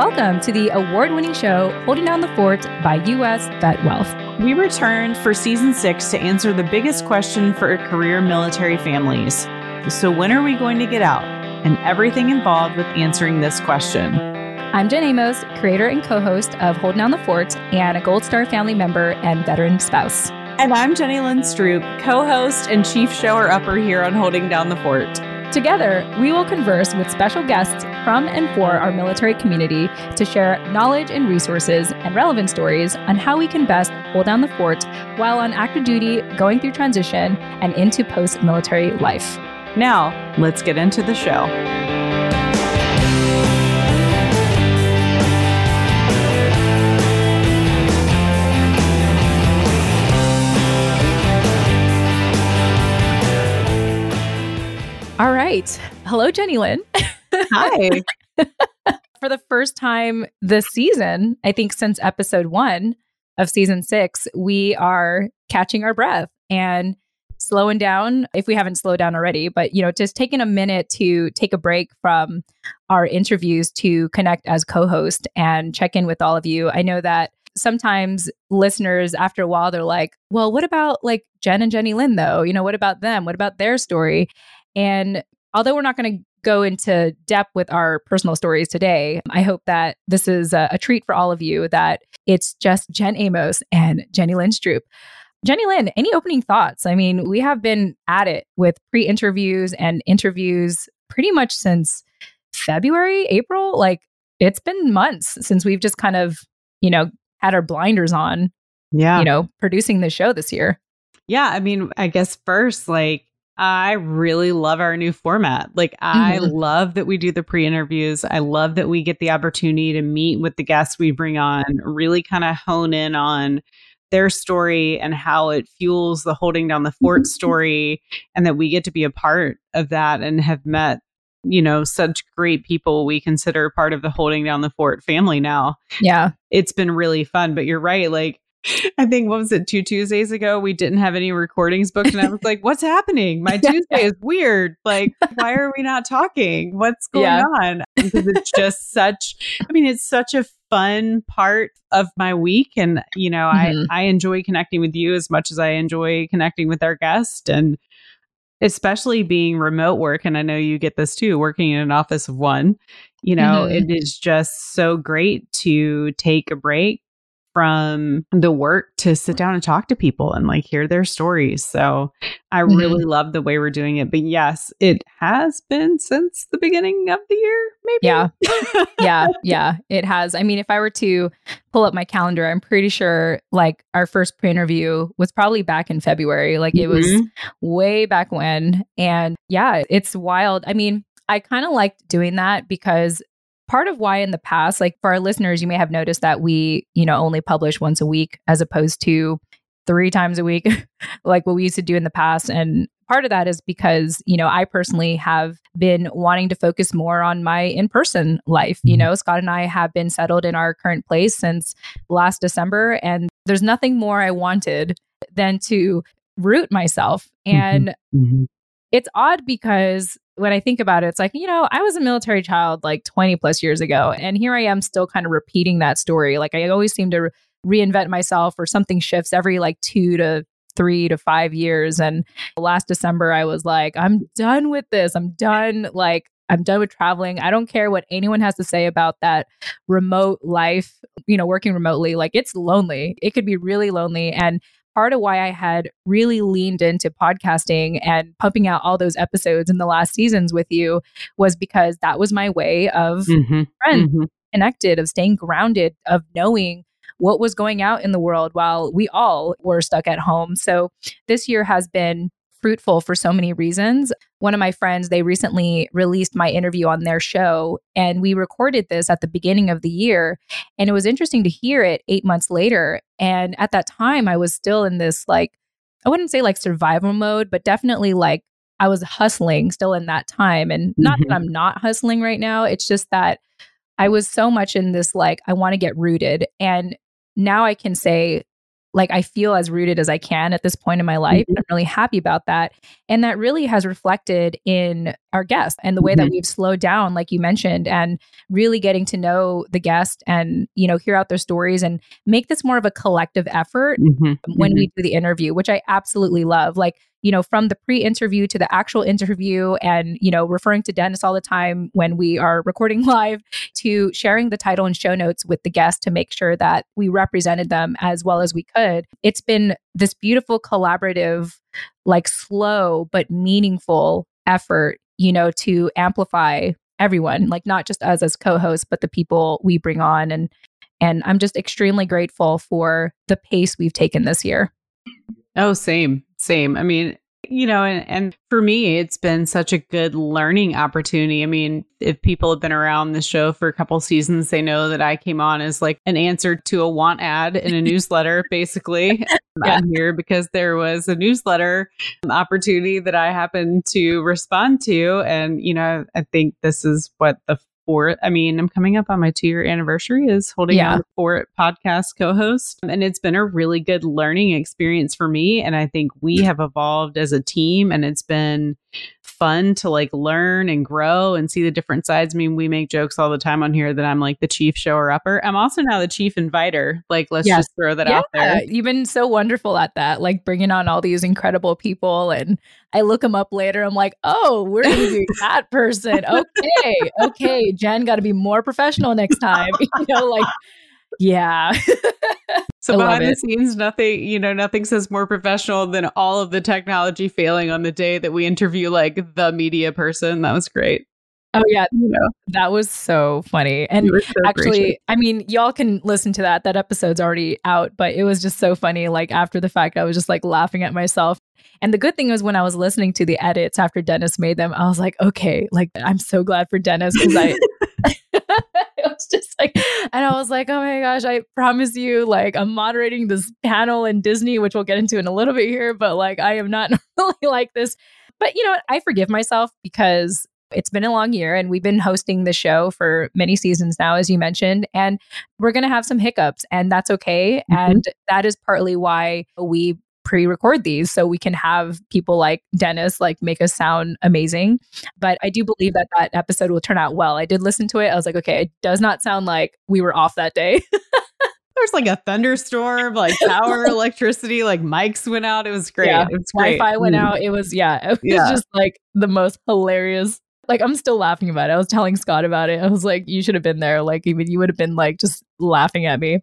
Welcome to the award winning show Holding Down the Fort by U.S. Vet Wealth. We returned for season six to answer the biggest question for career military families. So, when are we going to get out? And everything involved with answering this question. I'm Jen Amos, creator and co host of Holding Down the Fort and a Gold Star family member and veteran spouse. And I'm Jenny Lynn Stroop, co host and chief shower upper here on Holding Down the Fort. Together, we will converse with special guests from and for our military community to share knowledge and resources and relevant stories on how we can best hold down the fort while on active duty, going through transition, and into post military life. Now, let's get into the show. All right. Hello, Jenny Lynn. Hi. For the first time this season, I think since episode one of season six, we are catching our breath and slowing down if we haven't slowed down already, but you know, just taking a minute to take a break from our interviews to connect as co-host and check in with all of you. I know that sometimes listeners after a while they're like, "Well, what about like Jen and Jenny Lynn though? You know, what about them? What about their story?" And although we're not going to go into depth with our personal stories today, I hope that this is a, a, treat for all of you that it's just Jen Amos and Jenny Lynn Stroop. Jenny Lynn, any opening thoughts? I mean, we have been at it with pre interviews and interviews pretty much since February, April. Like it's been months since we've just kind of, you know, had our blinders on. Yeah. You know, producing the show this year. Yeah. I mean, I guess first, like, I really love our new format. Like, I mm-hmm. love that we do the pre interviews. I love that we get the opportunity to meet with the guests we bring on, really kind of hone in on their story and how it fuels the holding down the fort story, and that we get to be a part of that and have met, you know, such great people we consider part of the holding down the fort family now. Yeah. It's been really fun. But you're right. Like, I think what was it two Tuesdays ago? We didn't have any recordings booked, and I was like, "What's happening? My Tuesday is weird. Like, why are we not talking? What's going yeah. on?" Because it's just such. I mean, it's such a fun part of my week, and you know, mm-hmm. I I enjoy connecting with you as much as I enjoy connecting with our guest, and especially being remote work. And I know you get this too, working in an office of one. You know, mm-hmm. it is just so great to take a break from the work to sit down and talk to people and like hear their stories. So I mm-hmm. really love the way we're doing it. But yes, it has been since the beginning of the year, maybe. Yeah. yeah. Yeah. It has. I mean, if I were to pull up my calendar, I'm pretty sure like our first pre interview was probably back in February. Like it was mm-hmm. way back when. And yeah, it's wild. I mean, I kind of liked doing that because part of why in the past, like for our listeners, you may have noticed that we, you know, only publish once a week as opposed to three times a week, like what we used to do in the past. And part of that is because, you know, I personally have been wanting to focus more on my in person life. You mm-hmm. know, Scott and I have been settled in our current place since last December, and there's nothing more I wanted than to root myself. Mm-hmm. And mm-hmm. it's odd because when I think about it, it's like, you know, I was a military child like 20 plus years ago. And here I am still kind of repeating that story. Like I always seem to re- reinvent myself or something shifts every like two to three to five years. And last December, I was like, I'm done with this. I'm done. Like, I'm done with traveling. I don't care what anyone has to say about that remote life, you know, working remotely. Like, it's lonely. It could be really lonely. And part of why I had really leaned into podcasting and pumping out all those episodes in the last seasons with you was because that was my way of mm-hmm. friend mm-hmm. connected, of staying grounded, of knowing what was going out in the world while we all were stuck at home. So this year has been fruitful for so many reasons. One of my friends, they recently released my interview on their show, and we recorded this at the beginning of the year. And it was interesting to hear it eight months later. And at that time, I was still in this like, I wouldn't say like survival mode, but definitely like I was hustling still in that time. And not mm-hmm. that I'm not hustling right now, it's just that I was so much in this like, I want to get rooted. And now I can say like I feel as rooted as I can at this point in my life. Mm-hmm. I'm really happy about that. And that really has reflected in our guests and the way mm-hmm. that we've slowed down, like you mentioned, and really getting to know the guest and, you know, hear out their stories and make this more of a collective effort mm-hmm. when we mm-hmm. do the interview, which I absolutely love. Like you know, from the pre interview to the actual interview and, you know, referring to Dennis all the time when we are recording live to sharing the title and show notes with the guest to make sure that we represented them as well as we could. It's been this beautiful collaborative, like slow but meaningful effort, you know, to amplify everyone, like not just us as co-hosts, but the people we bring on and and I'm just extremely grateful for the pace we've taken this year. Oh, same. Same. I mean, you know, and, and for me, it's been such a good learning opportunity. I mean, if people have been around the show for a couple seasons, they know that I came on as like an answer to a want ad in a newsletter, basically. yeah. I'm here because there was a newsletter opportunity that I happened to respond to. And, you know, I think this is what the fourth. I mean, I'm coming up on my two year anniversary is holding yeah. on for podcast co host. And it's been a really good learning experience for me. And I think we have evolved as a team and it's been fun to like learn and grow and see the different sides. I mean, we make jokes all the time on here that I'm like the chief shower upper. I'm also now the chief inviter. Like, let's yes. just throw that yeah. out there. You've been so wonderful at that, like bringing on all these incredible people. And I look them up later. I'm like, oh, we're do that person. Okay. Okay. Jen got to be more professional next time. you know, like, yeah. so behind the scenes, nothing, you know, nothing says more professional than all of the technology failing on the day that we interview like the media person. That was great. Oh yeah, you know. that was so funny. And so actually, gracious. I mean, y'all can listen to that. That episode's already out, but it was just so funny. Like after the fact, I was just like laughing at myself. And the good thing was when I was listening to the edits after Dennis made them, I was like, okay, like I'm so glad for Dennis because I it was just like, and I was like, oh my gosh, I promise you, like, I'm moderating this panel in Disney, which we'll get into in a little bit here, but like, I am not really like this. But you know, I forgive myself because it's been a long year and we've been hosting the show for many seasons now, as you mentioned, and we're going to have some hiccups and that's okay. Mm-hmm. And that is partly why we pre-record these so we can have people like Dennis like make us sound amazing. But I do believe that that episode will turn out well. I did listen to it. I was like, okay, it does not sound like we were off that day. There's like a thunderstorm, like power, electricity, like mics went out. It was great. Yeah. It was great. Wi-Fi went mm. out. It was yeah. It was yeah. just like the most hilarious like I'm still laughing about it. I was telling Scott about it. I was like, you should have been there. Like even you would have been like just laughing at me.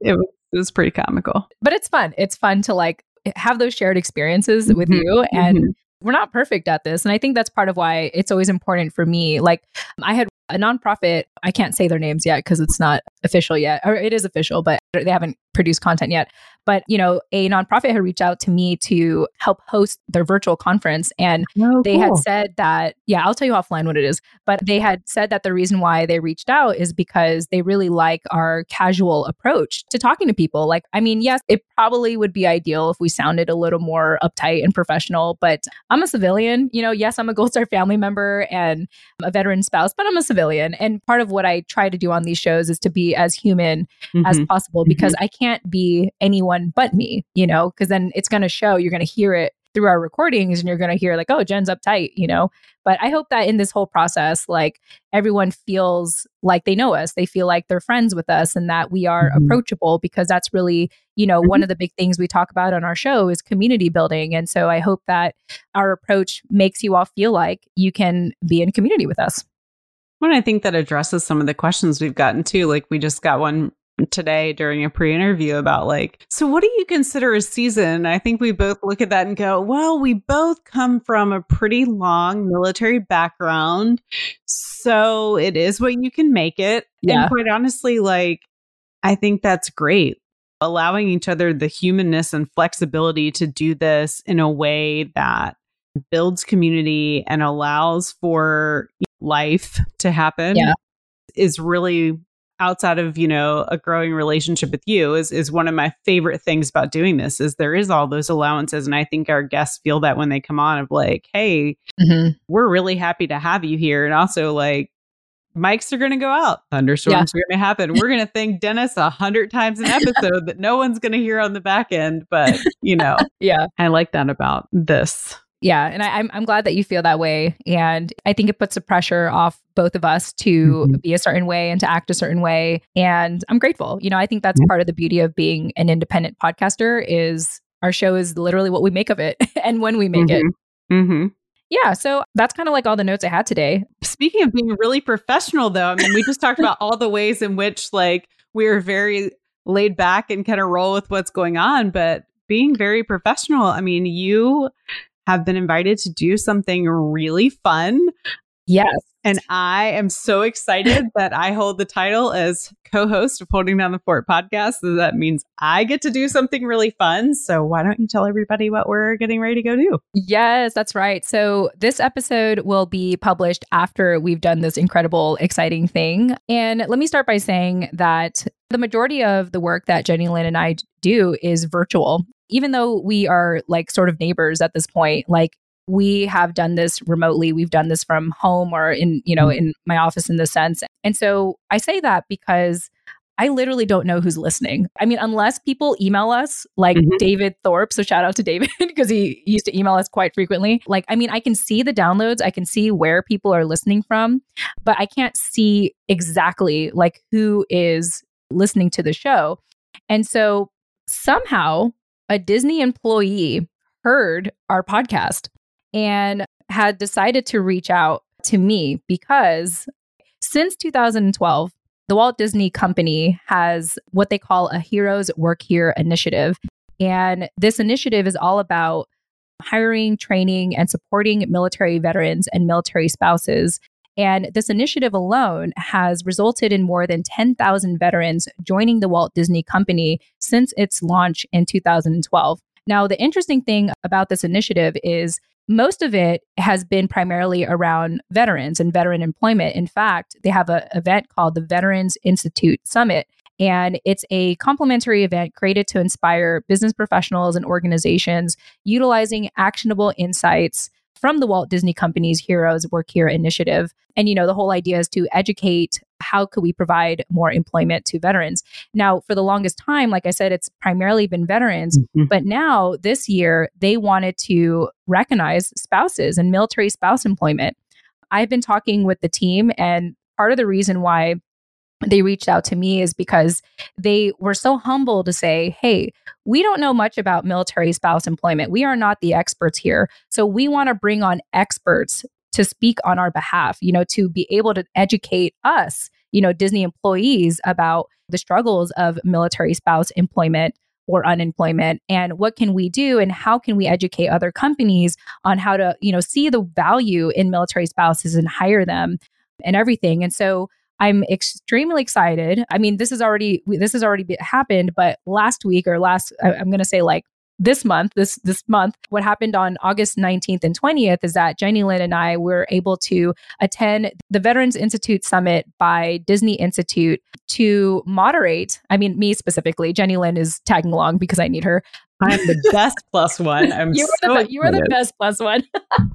It was, it was pretty comical. But it's fun. It's fun to like have those shared experiences mm-hmm. with you and mm-hmm. we're not perfect at this and i think that's part of why it's always important for me like i had a nonprofit i can't say their names yet because it's not official yet or it is official but they haven't produced content yet but, you know, a nonprofit had reached out to me to help host their virtual conference. And oh, they cool. had said that, yeah, I'll tell you offline what it is. But they had said that the reason why they reached out is because they really like our casual approach to talking to people. Like, I mean, yes, it probably would be ideal if we sounded a little more uptight and professional, but I'm a civilian. You know, yes, I'm a Gold Star family member and a veteran spouse, but I'm a civilian. And part of what I try to do on these shows is to be as human mm-hmm. as possible because mm-hmm. I can't be anyone anyone but me, you know, because then it's going to show, you're going to hear it through our recordings and you're going to hear like, oh, Jen's uptight, you know. But I hope that in this whole process, like everyone feels like they know us, they feel like they're friends with us and that we are mm-hmm. approachable because that's really, you know, mm-hmm. one of the big things we talk about on our show is community building. And so I hope that our approach makes you all feel like you can be in community with us. Well, I think that addresses some of the questions we've gotten too. Like we just got one today during a pre-interview about like so what do you consider a season i think we both look at that and go well we both come from a pretty long military background so it is what you can make it yeah. and quite honestly like i think that's great allowing each other the humanness and flexibility to do this in a way that builds community and allows for life to happen yeah. is really outside of you know a growing relationship with you is is one of my favorite things about doing this is there is all those allowances and i think our guests feel that when they come on of like hey mm-hmm. we're really happy to have you here and also like mics are going to go out, thunderstorms yeah. are going to happen. We're going to thank Dennis a hundred times an episode that no one's going to hear on the back end. But, you know, yeah, I like that about this. Yeah. And I, am I'm, I'm glad that you feel that way. And I think it puts the pressure off both of us to mm-hmm. be a certain way and to act a certain way. And I'm grateful. You know, I think that's mm-hmm. part of the beauty of being an independent podcaster is our show is literally what we make of it and when we make mm-hmm. it. Mm-hmm yeah, so that's kind of like all the notes I had today. Speaking of being really professional, though, I mean, we just talked about all the ways in which, like, we're very laid back and kind of roll with what's going on, but being very professional. I mean, you have been invited to do something really fun. Yes. And I am so excited that I hold the title as co host of Holding Down the Fort podcast. So that means I get to do something really fun. So why don't you tell everybody what we're getting ready to go do? Yes, that's right. So this episode will be published after we've done this incredible, exciting thing. And let me start by saying that the majority of the work that Jenny Lynn and I do is virtual even though we are like sort of neighbors at this point, like we have done this remotely we've done this from home or in you know mm-hmm. in my office in the sense and so i say that because I literally don't know who's listening. I mean, unless people email us, like mm-hmm. David Thorpe. So shout out to David because he used to email us quite frequently. Like, I mean, I can see the downloads, I can see where people are listening from, but I can't see exactly like who is listening to the show. And so somehow a Disney employee heard our podcast and had decided to reach out to me because since 2012, the Walt Disney Company has what they call a Heroes Work Here initiative. And this initiative is all about hiring, training, and supporting military veterans and military spouses. And this initiative alone has resulted in more than 10,000 veterans joining the Walt Disney Company since its launch in 2012. Now, the interesting thing about this initiative is most of it has been primarily around veterans and veteran employment. In fact, they have an event called the Veterans Institute Summit. And it's a complimentary event created to inspire business professionals and organizations utilizing actionable insights from the Walt Disney Company's Heroes Work Here initiative. And, you know, the whole idea is to educate how could we provide more employment to veterans? Now, for the longest time, like I said, it's primarily been veterans, mm-hmm. but now this year they wanted to recognize spouses and military spouse employment. I've been talking with the team, and part of the reason why they reached out to me is because they were so humble to say, Hey, we don't know much about military spouse employment. We are not the experts here. So we want to bring on experts to speak on our behalf, you know, to be able to educate us, you know, Disney employees about the struggles of military spouse employment or unemployment and what can we do and how can we educate other companies on how to, you know, see the value in military spouses and hire them and everything. And so I'm extremely excited. I mean, this has already this has already happened, but last week or last I'm going to say like this month, this this month, what happened on August 19th and 20th is that Jenny Lynn and I were able to attend the Veterans Institute Summit by Disney Institute to moderate. I mean, me specifically, Jenny Lynn is tagging along because I need her. I'm the best plus one. I'm you were, so the, you were the best plus one,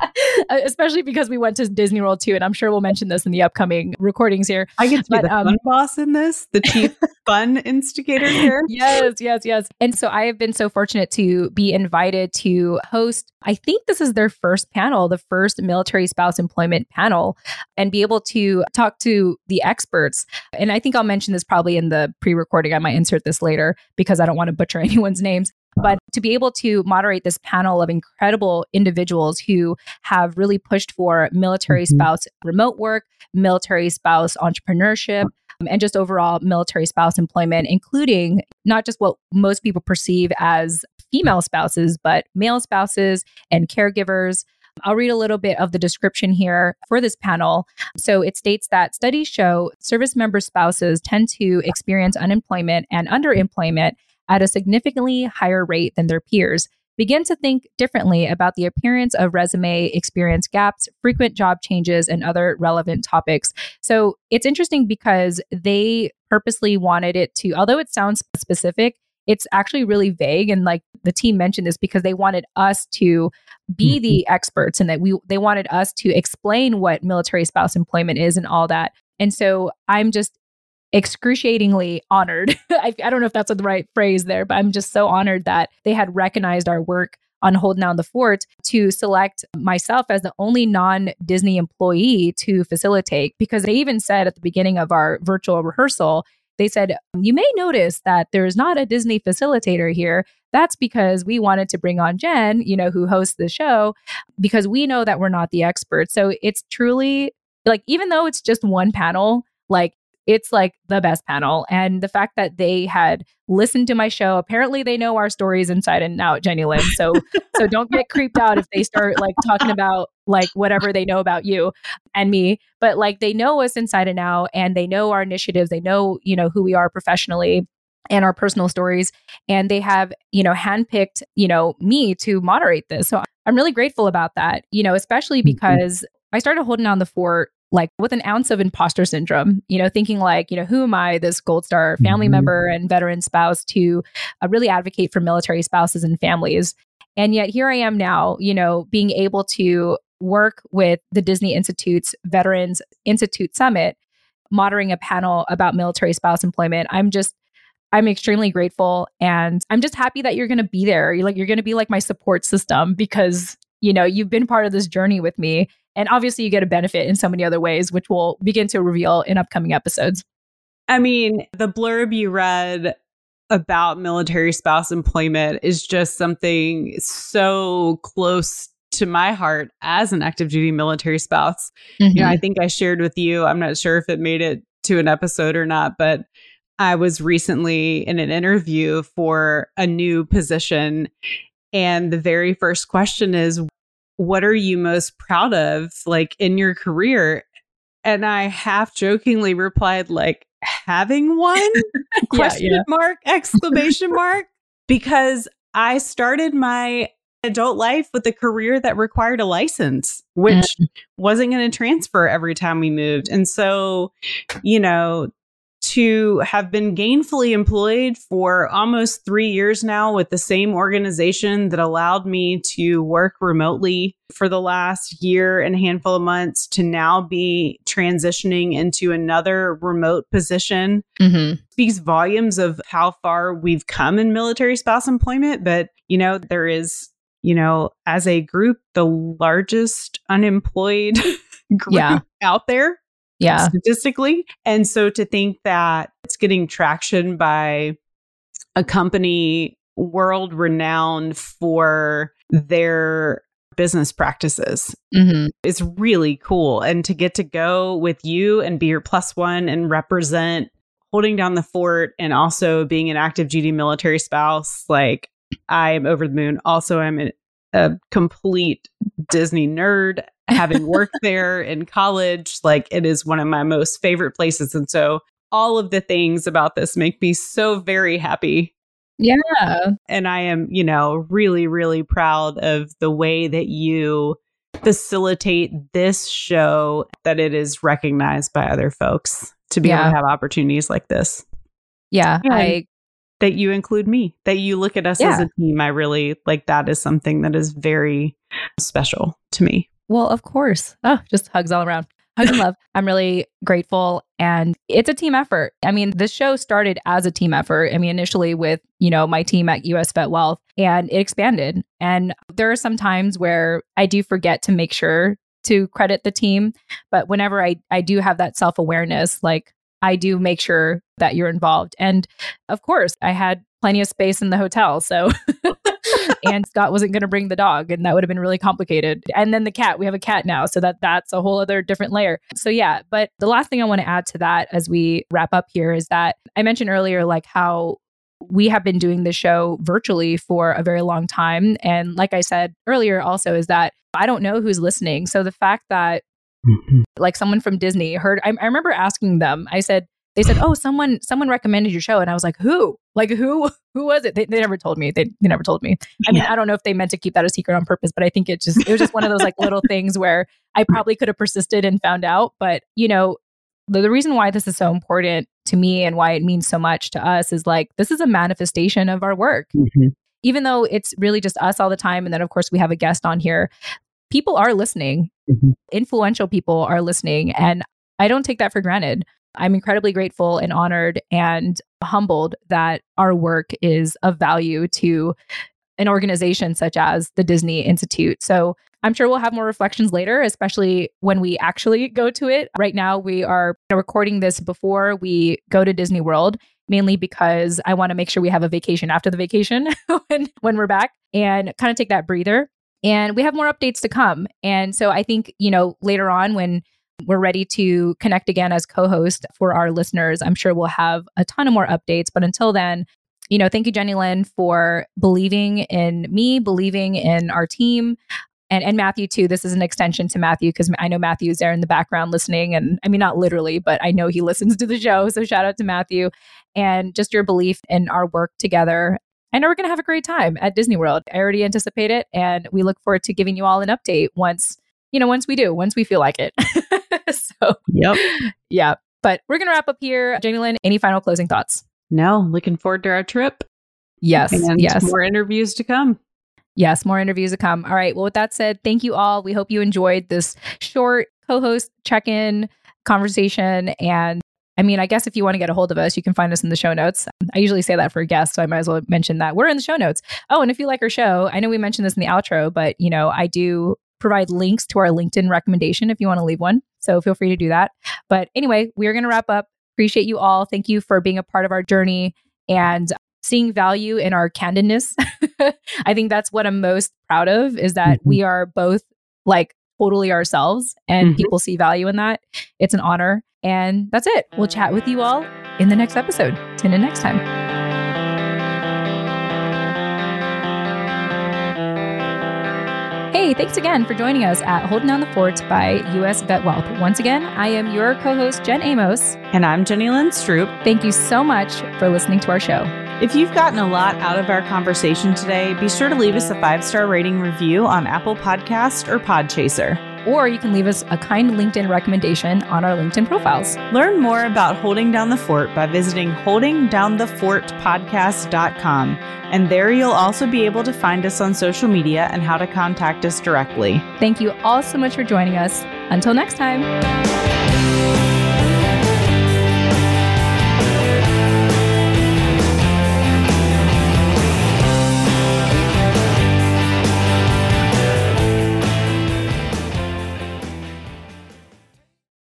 especially because we went to Disney World too, and I'm sure we'll mention this in the upcoming recordings here. I get to but, be the um, fun boss in this, the chief fun instigator here. Yes, yes, yes. And so I have been so fortunate to be invited to host. I think this is their first panel, the first military spouse employment panel, and be able to talk to the experts. And I think I'll mention this probably in the pre-recording. I might insert this later because I don't want to butcher anyone's names. But to be able to moderate this panel of incredible individuals who have really pushed for military mm-hmm. spouse remote work, military spouse entrepreneurship, um, and just overall military spouse employment, including not just what most people perceive as female spouses, but male spouses and caregivers. I'll read a little bit of the description here for this panel. So it states that studies show service member spouses tend to experience unemployment and underemployment at a significantly higher rate than their peers, begin to think differently about the appearance of resume experience gaps, frequent job changes, and other relevant topics. So it's interesting because they purposely wanted it to, although it sounds specific, it's actually really vague and like the team mentioned this because they wanted us to be mm-hmm. the experts and that we they wanted us to explain what military spouse employment is and all that And so I'm just excruciatingly honored. I, I, don't know if that's the right phrase there, but I'm just so honored that they had recognized our work on holding down the fort to select myself as the only non Disney employee to facilitate because they even said at the beginning of our virtual rehearsal, they said, You may notice that there's not a Disney facilitator here. That's because we wanted to bring on Jen, you know, who hosts the show, because we know that we're not the experts. So it's truly like, even though it's just one panel, like it's like the best panel. And the fact that they had listened to my show, apparently they know our stories inside and out, Jenny Lynn. So so don't get creeped out if they start like talking about like whatever they know about you and me. But like they know us inside and out and they know our initiatives. They know, you know, who we are professionally and our personal stories. And they have, you know, handpicked, you know, me to moderate this. So I'm really grateful about that, you know, especially mm-hmm. because I started holding down the fort like with an ounce of imposter syndrome, you know, thinking like, you know, who am I, this Gold Star family mm-hmm. member and veteran spouse, to uh, really advocate for military spouses and families. And yet here I am now, you know, being able to work with the Disney Institute's Veterans Institute Summit, moderating a panel about military spouse employment. I'm just, I'm extremely grateful. And I'm just happy that you're going to be there. You're like, you're going to be like my support system because, you know, you've been part of this journey with me. And obviously, you get a benefit in so many other ways, which we'll begin to reveal in upcoming episodes. I mean, the blurb you read about military spouse employment is just something so close to my heart as an active duty military spouse. Mm-hmm. You know, I mm-hmm. think I shared with you, I'm not sure if it made it to an episode or not, but I was recently in an interview for a new position. And the very first question is, what are you most proud of like in your career? And I half jokingly replied, like, having one? Question yeah. mark, exclamation mark. Because I started my adult life with a career that required a license, which mm. wasn't going to transfer every time we moved. And so, you know, to have been gainfully employed for almost three years now with the same organization that allowed me to work remotely for the last year and a handful of months to now be transitioning into another remote position mm-hmm. speaks volumes of how far we've come in military spouse employment. But, you know, there is, you know, as a group, the largest unemployed group yeah. out there yeah. statistically and so to think that it's getting traction by a company world renowned for their business practices mm-hmm. is really cool and to get to go with you and be your plus one and represent holding down the fort and also being an active duty military spouse like i am over the moon. Also i'm a complete disney nerd having worked there in college, like it is one of my most favorite places. And so all of the things about this make me so very happy. Yeah. And I am, you know, really, really proud of the way that you facilitate this show, that it is recognized by other folks to be yeah. able to have opportunities like this. Yeah. And I that you include me, that you look at us yeah. as a team. I really like that is something that is very special to me. Well, of course. Oh, just hugs all around. Hugs and love. I'm really grateful. And it's a team effort. I mean, this show started as a team effort. I mean, initially with, you know, my team at US Vet Wealth and it expanded. And there are some times where I do forget to make sure to credit the team. But whenever I, I do have that self awareness, like I do make sure that you're involved. And of course, I had plenty of space in the hotel. So, and Scott wasn't going to bring the dog, and that would have been really complicated. And then the cat, we have a cat now. So that that's a whole other different layer. So, yeah. But the last thing I want to add to that as we wrap up here is that I mentioned earlier, like how we have been doing the show virtually for a very long time. And like I said earlier, also, is that I don't know who's listening. So the fact that mm-hmm. like someone from Disney heard, I, I remember asking them, I said, they said, "Oh, someone someone recommended your show," and I was like, "Who? Like who? Who was it?" They, they never told me. They, they never told me. I mean, I don't know if they meant to keep that a secret on purpose, but I think it just it was just one of those like little things where I probably could have persisted and found out. But you know, the, the reason why this is so important to me and why it means so much to us is like this is a manifestation of our work. Mm-hmm. Even though it's really just us all the time, and then of course we have a guest on here, people are listening. Mm-hmm. Influential people are listening, and I don't take that for granted. I'm incredibly grateful and honored and humbled that our work is of value to an organization such as the Disney Institute. So I'm sure we'll have more reflections later, especially when we actually go to it. Right now, we are recording this before we go to Disney World, mainly because I want to make sure we have a vacation after the vacation when, when we're back and kind of take that breather. And we have more updates to come. And so I think, you know, later on when we're ready to connect again as co host for our listeners. I'm sure we'll have a ton of more updates. But until then, you know, thank you, Jenny Lynn, for believing in me, believing in our team. And, and Matthew too. This is an extension to Matthew because I know Matthew's there in the background listening, and I mean not literally, but I know he listens to the show. So shout out to Matthew, and just your belief in our work together. I know we're going to have a great time at Disney World. I already anticipate it, and we look forward to giving you all an update once you know once we do, once we feel like it. so yep, yeah. But we're going to wrap up here. Jenny Lynn, any final closing thoughts? No, looking forward to our trip. Yes. And yes. more interviews to come. Yes, more interviews to come. All right. Well, with that said, thank you all. We hope you enjoyed this short co host check in conversation. And I mean, I guess if you want to get a hold of us, you can find us in the show notes. I usually say that for guests, so I might as well mention that we're in the show notes. Oh, and if you like our show, I know we mentioned this in the outro, but you know, I do provide links to our LinkedIn recommendation if you want to leave one. So feel free to do that. But anyway, we're going to wrap up. Appreciate you all. Thank you for being a part of our journey and seeing value in our candidness. I think that's what I'm most proud of is that mm-hmm. we are both like totally ourselves and mm-hmm. people see value in that. It's an honor. And that's it. We'll chat with you all in the next episode. Tune in next time. Hey, thanks again for joining us at Holding Down the Fort by US Vet Wealth. Once again, I am your co host, Jen Amos. And I'm Jenny Lynn Stroop. Thank you so much for listening to our show. If you've gotten a lot out of our conversation today, be sure to leave us a five star rating review on Apple Podcast or Podchaser or you can leave us a kind LinkedIn recommendation on our LinkedIn profiles. Learn more about Holding Down the Fort by visiting holdingdownthefortpodcast.com. And there you'll also be able to find us on social media and how to contact us directly. Thank you all so much for joining us. Until next time.